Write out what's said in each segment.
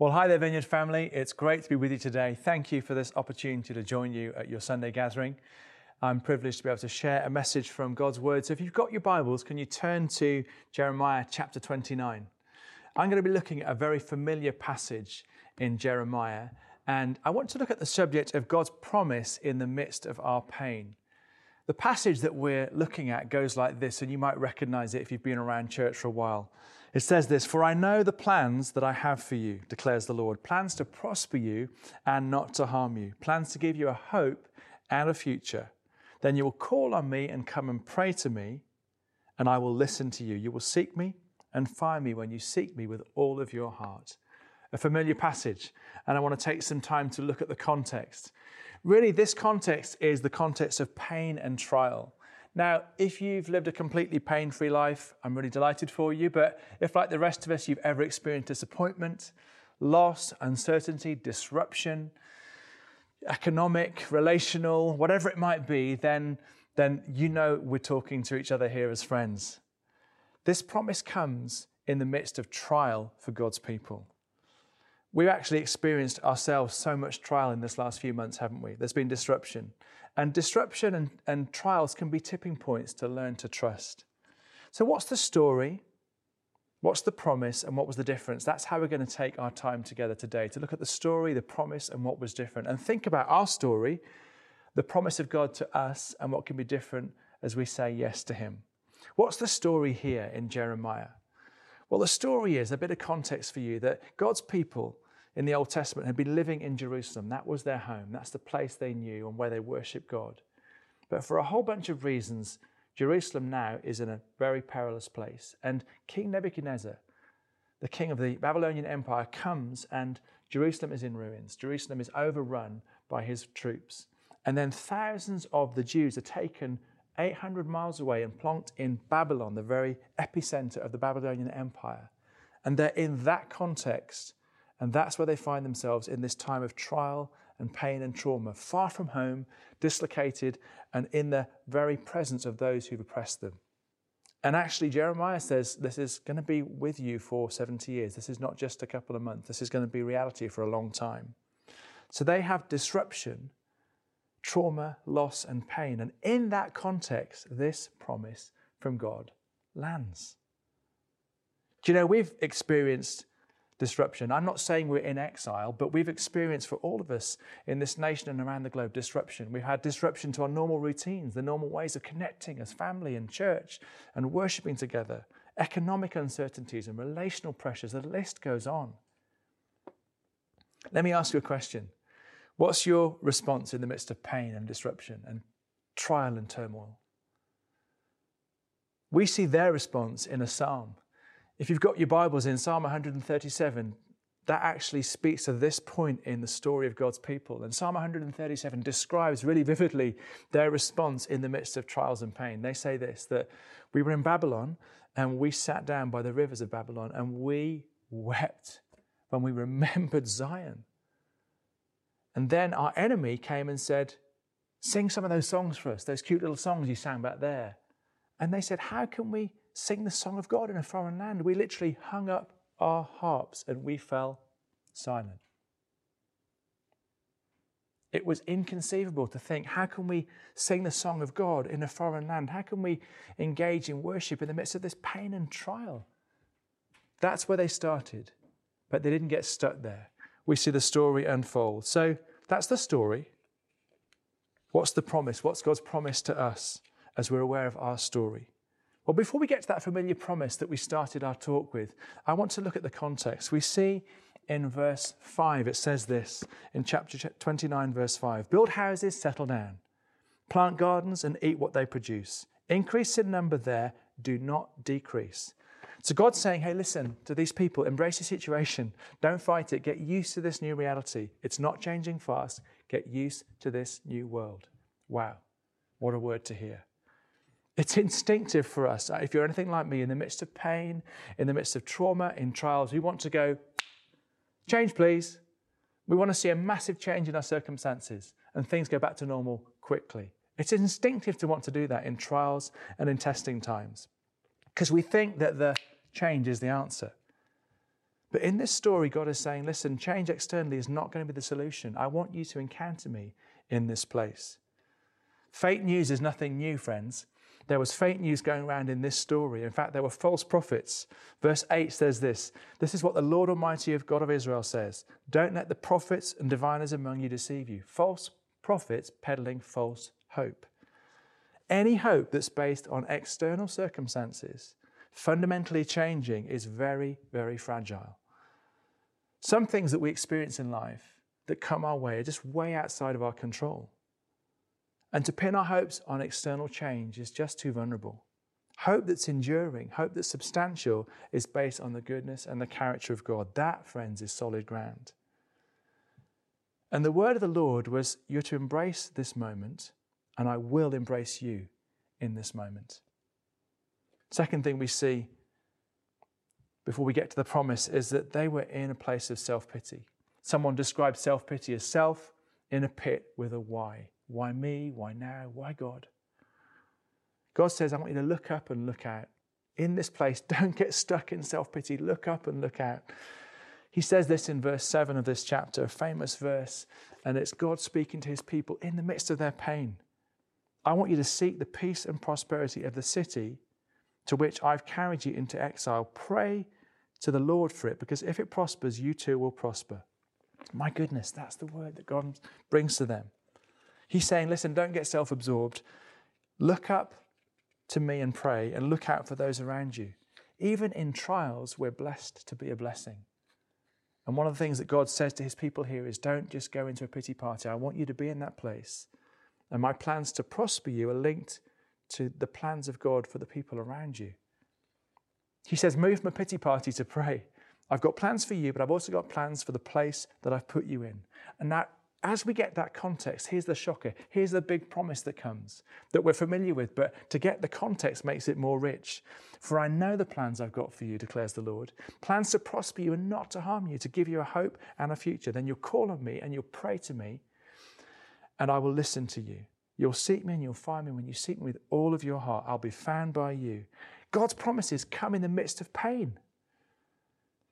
Well, hi there, Vineyard family. It's great to be with you today. Thank you for this opportunity to join you at your Sunday gathering. I'm privileged to be able to share a message from God's Word. So, if you've got your Bibles, can you turn to Jeremiah chapter 29? I'm going to be looking at a very familiar passage in Jeremiah, and I want to look at the subject of God's promise in the midst of our pain. The passage that we're looking at goes like this, and you might recognize it if you've been around church for a while. It says this For I know the plans that I have for you, declares the Lord plans to prosper you and not to harm you, plans to give you a hope and a future. Then you will call on me and come and pray to me, and I will listen to you. You will seek me and find me when you seek me with all of your heart. A familiar passage, and I want to take some time to look at the context. Really, this context is the context of pain and trial. Now, if you've lived a completely pain free life, I'm really delighted for you. But if, like the rest of us, you've ever experienced disappointment, loss, uncertainty, disruption, economic, relational, whatever it might be, then, then you know we're talking to each other here as friends. This promise comes in the midst of trial for God's people. We've actually experienced ourselves so much trial in this last few months, haven't we? There's been disruption. And disruption and, and trials can be tipping points to learn to trust. So, what's the story? What's the promise and what was the difference? That's how we're going to take our time together today to look at the story, the promise, and what was different. And think about our story, the promise of God to us, and what can be different as we say yes to Him. What's the story here in Jeremiah? Well, the story is a bit of context for you that God's people in the Old Testament had been living in Jerusalem. That was their home, that's the place they knew and where they worshiped God. But for a whole bunch of reasons, Jerusalem now is in a very perilous place. And King Nebuchadnezzar, the king of the Babylonian Empire, comes and Jerusalem is in ruins. Jerusalem is overrun by his troops. And then thousands of the Jews are taken 800 miles away and plonked in Babylon, the very epicenter of the Babylonian Empire. And they're in that context and that's where they find themselves in this time of trial and pain and trauma, far from home, dislocated, and in the very presence of those who've oppressed them. And actually, Jeremiah says this is going to be with you for 70 years. This is not just a couple of months. This is going to be reality for a long time. So they have disruption, trauma, loss, and pain. And in that context, this promise from God lands. Do you know, we've experienced disruption. I'm not saying we're in exile, but we've experienced for all of us in this nation and around the globe disruption. We've had disruption to our normal routines, the normal ways of connecting as family and church and worshiping together, economic uncertainties and relational pressures. The list goes on. Let me ask you a question. What's your response in the midst of pain and disruption and trial and turmoil? We see their response in a psalm if you've got your Bibles in Psalm 137, that actually speaks to this point in the story of God's people. And Psalm 137 describes really vividly their response in the midst of trials and pain. They say this that we were in Babylon and we sat down by the rivers of Babylon and we wept when we remembered Zion. And then our enemy came and said, Sing some of those songs for us, those cute little songs you sang back there. And they said, How can we sing the song of God in a foreign land. We literally hung up our harps and we fell silent. It was inconceivable to think, how can we sing the song of God in a foreign land? How can we engage in worship in the midst of this pain and trial? That's where they started, but they didn't get stuck there. We see the story unfold. So that's the story. What's the promise? What's God's promise to us as we're aware of our story? Well, before we get to that familiar promise that we started our talk with, I want to look at the context. We see in verse 5, it says this in chapter 29, verse 5 Build houses, settle down, plant gardens, and eat what they produce. Increase in number there, do not decrease. So God's saying, hey, listen to these people, embrace the situation, don't fight it, get used to this new reality. It's not changing fast, get used to this new world. Wow, what a word to hear. It's instinctive for us. Uh, if you're anything like me, in the midst of pain, in the midst of trauma, in trials, we want to go, change, please. We want to see a massive change in our circumstances and things go back to normal quickly. It's instinctive to want to do that in trials and in testing times because we think that the change is the answer. But in this story, God is saying, listen, change externally is not going to be the solution. I want you to encounter me in this place. Fake news is nothing new, friends. There was fake news going around in this story. In fact, there were false prophets. Verse 8 says this This is what the Lord Almighty of God of Israel says Don't let the prophets and diviners among you deceive you. False prophets peddling false hope. Any hope that's based on external circumstances, fundamentally changing, is very, very fragile. Some things that we experience in life that come our way are just way outside of our control. And to pin our hopes on external change is just too vulnerable. Hope that's enduring, hope that's substantial, is based on the goodness and the character of God. That, friends, is solid ground. And the word of the Lord was, You're to embrace this moment, and I will embrace you in this moment. Second thing we see before we get to the promise is that they were in a place of self pity. Someone described self pity as self in a pit with a why. Why me? Why now? Why God? God says, I want you to look up and look out. In this place, don't get stuck in self pity. Look up and look out. He says this in verse 7 of this chapter, a famous verse, and it's God speaking to his people in the midst of their pain. I want you to seek the peace and prosperity of the city to which I've carried you into exile. Pray to the Lord for it, because if it prospers, you too will prosper. My goodness, that's the word that God brings to them. He's saying, listen, don't get self absorbed. Look up to me and pray and look out for those around you. Even in trials, we're blessed to be a blessing. And one of the things that God says to his people here is don't just go into a pity party. I want you to be in that place. And my plans to prosper you are linked to the plans of God for the people around you. He says, Move from a pity party to pray. I've got plans for you, but I've also got plans for the place that I've put you in. And that as we get that context, here's the shocker. Here's the big promise that comes that we're familiar with, but to get the context makes it more rich. For I know the plans I've got for you, declares the Lord plans to prosper you and not to harm you, to give you a hope and a future. Then you'll call on me and you'll pray to me, and I will listen to you. You'll seek me and you'll find me when you seek me with all of your heart. I'll be found by you. God's promises come in the midst of pain.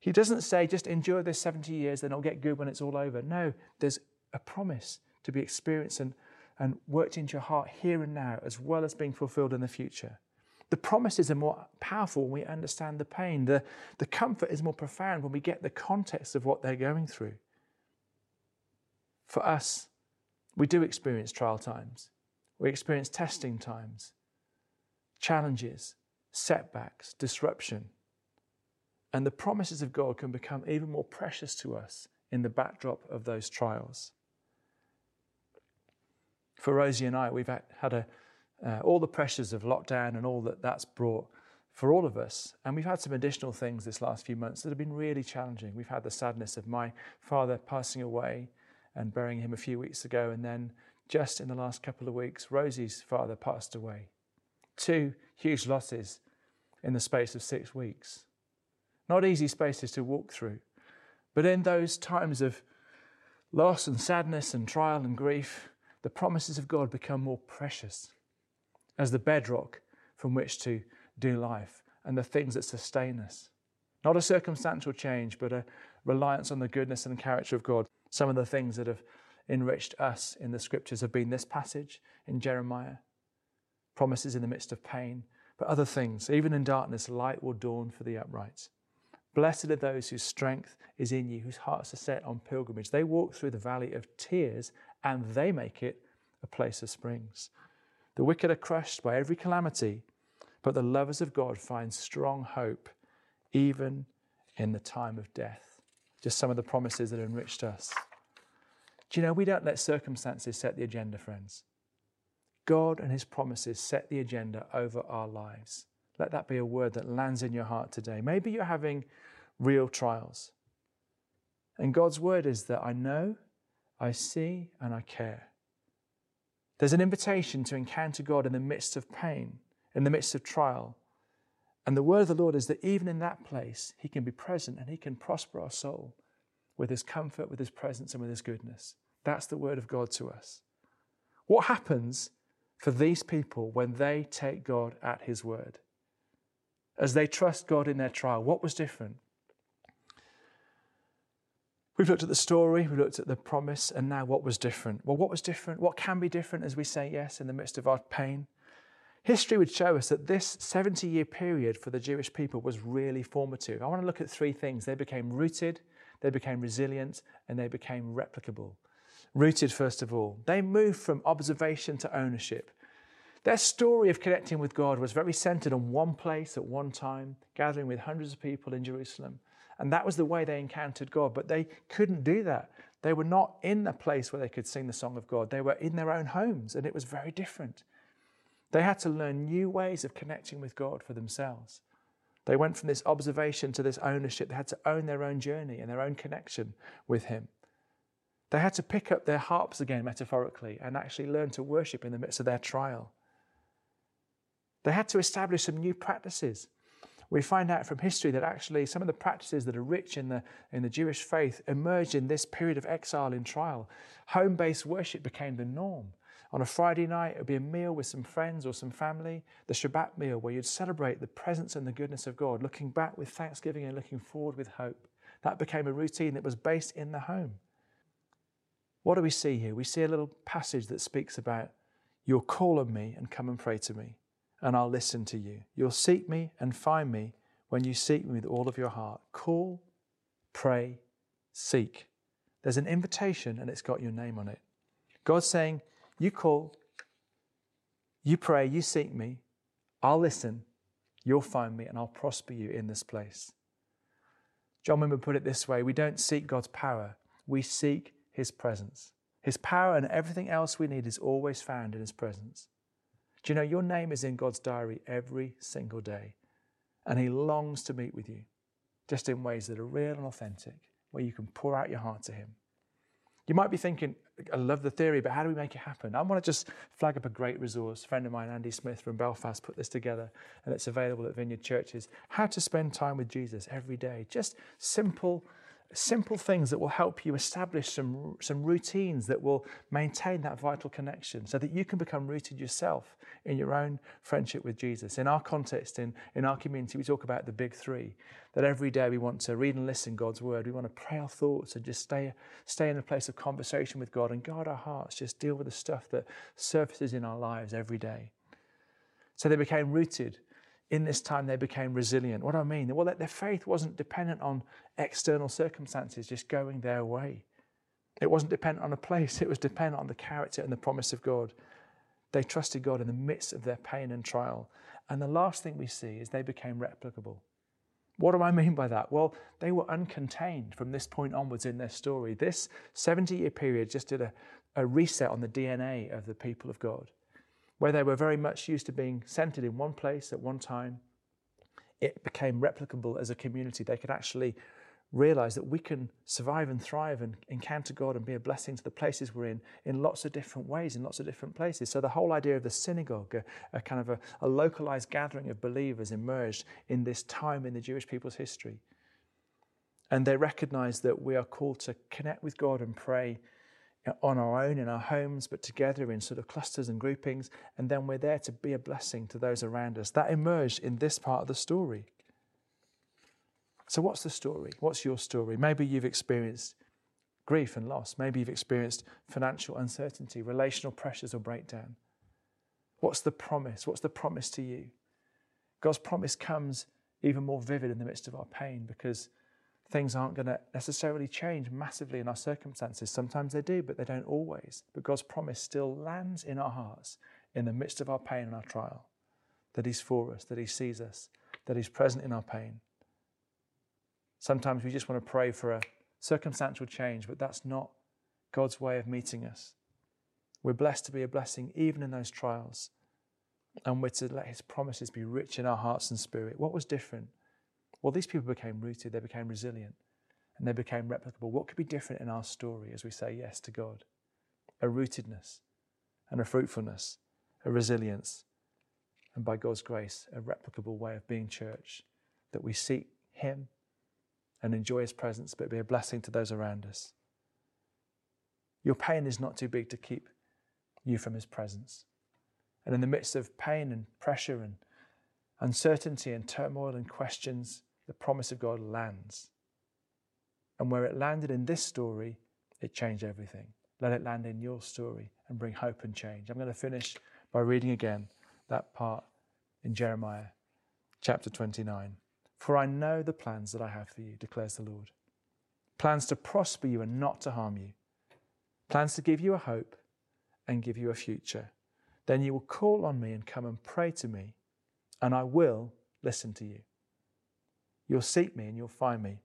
He doesn't say, just endure this 70 years, then it'll get good when it's all over. No, there's a promise to be experienced and, and worked into your heart here and now, as well as being fulfilled in the future. The promises are more powerful when we understand the pain. The, the comfort is more profound when we get the context of what they're going through. For us, we do experience trial times, we experience testing times, challenges, setbacks, disruption. And the promises of God can become even more precious to us in the backdrop of those trials. For Rosie and I, we've had a, uh, all the pressures of lockdown and all that that's brought for all of us. And we've had some additional things this last few months that have been really challenging. We've had the sadness of my father passing away and burying him a few weeks ago. And then just in the last couple of weeks, Rosie's father passed away. Two huge losses in the space of six weeks. Not easy spaces to walk through. But in those times of loss and sadness and trial and grief, the promises of God become more precious as the bedrock from which to do life and the things that sustain us. Not a circumstantial change, but a reliance on the goodness and character of God. Some of the things that have enriched us in the scriptures have been this passage in Jeremiah, promises in the midst of pain, but other things. Even in darkness, light will dawn for the upright. Blessed are those whose strength is in you, whose hearts are set on pilgrimage. They walk through the valley of tears and they make it a place of springs. The wicked are crushed by every calamity, but the lovers of God find strong hope even in the time of death. Just some of the promises that enriched us. Do you know, we don't let circumstances set the agenda, friends. God and His promises set the agenda over our lives. Let that be a word that lands in your heart today. Maybe you're having real trials. And God's word is that I know I see and I care. There's an invitation to encounter God in the midst of pain, in the midst of trial. And the word of the Lord is that even in that place, He can be present and He can prosper our soul with His comfort, with His presence, and with His goodness. That's the word of God to us. What happens for these people when they take God at His word? As they trust God in their trial, what was different? We've looked at the story, we've looked at the promise, and now what was different? Well, what was different? What can be different as we say yes in the midst of our pain? History would show us that this 70 year period for the Jewish people was really formative. I want to look at three things. They became rooted, they became resilient, and they became replicable. Rooted, first of all, they moved from observation to ownership. Their story of connecting with God was very centered on one place at one time, gathering with hundreds of people in Jerusalem. And that was the way they encountered God. But they couldn't do that. They were not in a place where they could sing the song of God. They were in their own homes, and it was very different. They had to learn new ways of connecting with God for themselves. They went from this observation to this ownership. They had to own their own journey and their own connection with Him. They had to pick up their harps again, metaphorically, and actually learn to worship in the midst of their trial. They had to establish some new practices we find out from history that actually some of the practices that are rich in the, in the Jewish faith emerged in this period of exile and trial. Home based worship became the norm. On a Friday night, it would be a meal with some friends or some family, the Shabbat meal, where you'd celebrate the presence and the goodness of God, looking back with thanksgiving and looking forward with hope. That became a routine that was based in the home. What do we see here? We see a little passage that speaks about, You'll call on me and come and pray to me and I'll listen to you. You'll seek me and find me when you seek me with all of your heart. Call, pray, seek. There's an invitation and it's got your name on it. God's saying, You call, you pray, you seek me, I'll listen, you'll find me, and I'll prosper you in this place. John Wimber put it this way we don't seek God's power, we seek his presence. His power and everything else we need is always found in his presence. Do you know your name is in God's diary every single day? And He longs to meet with you, just in ways that are real and authentic, where you can pour out your heart to Him. You might be thinking, I love the theory, but how do we make it happen? I want to just flag up a great resource. A friend of mine, Andy Smith from Belfast, put this together, and it's available at Vineyard Churches. How to spend time with Jesus every day. Just simple simple things that will help you establish some, some routines that will maintain that vital connection so that you can become rooted yourself in your own friendship with Jesus. In our context, in, in our community, we talk about the big three that every day we want to read and listen God's word. We want to pray our thoughts and just stay, stay in a place of conversation with God and guard our hearts, just deal with the stuff that surfaces in our lives every day. So they became rooted in this time they became resilient. What do I mean? Well, their faith wasn't dependent on external circumstances just going their way. It wasn't dependent on a place, it was dependent on the character and the promise of God. They trusted God in the midst of their pain and trial. And the last thing we see is they became replicable. What do I mean by that? Well, they were uncontained from this point onwards in their story. This 70 year period just did a, a reset on the DNA of the people of God where they were very much used to being centered in one place at one time, it became replicable as a community. They could actually realize that we can survive and thrive and encounter God and be a blessing to the places we're in in lots of different ways, in lots of different places. So the whole idea of the synagogue, a, a kind of a, a localized gathering of believers, emerged in this time in the Jewish people's history. And they recognized that we are called to connect with God and pray on our own in our homes, but together in sort of clusters and groupings, and then we're there to be a blessing to those around us. That emerged in this part of the story. So, what's the story? What's your story? Maybe you've experienced grief and loss. Maybe you've experienced financial uncertainty, relational pressures, or breakdown. What's the promise? What's the promise to you? God's promise comes even more vivid in the midst of our pain because things aren't going to necessarily change massively in our circumstances. Sometimes they do, but they don't always. But God's promise still lands in our hearts in the midst of our pain and our trial that He's for us, that He sees us, that He's present in our pain. Sometimes we just want to pray for a circumstantial change, but that's not God's way of meeting us. We're blessed to be a blessing even in those trials, and we're to let His promises be rich in our hearts and spirit. What was different? Well, these people became rooted, they became resilient, and they became replicable. What could be different in our story as we say yes to God? A rootedness and a fruitfulness, a resilience, and by God's grace, a replicable way of being church that we seek Him and enjoy His presence, but be a blessing to those around us. Your pain is not too big to keep you from His presence. And in the midst of pain and pressure and uncertainty and turmoil and questions, the promise of God lands. And where it landed in this story, it changed everything. Let it land in your story and bring hope and change. I'm going to finish by reading again that part in Jeremiah chapter 29. For I know the plans that I have for you, declares the Lord plans to prosper you and not to harm you, plans to give you a hope and give you a future. Then you will call on me and come and pray to me, and I will listen to you. You'll seek me and you'll find me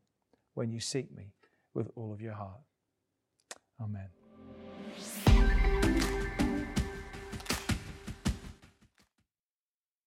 when you seek me with all of your heart. Amen.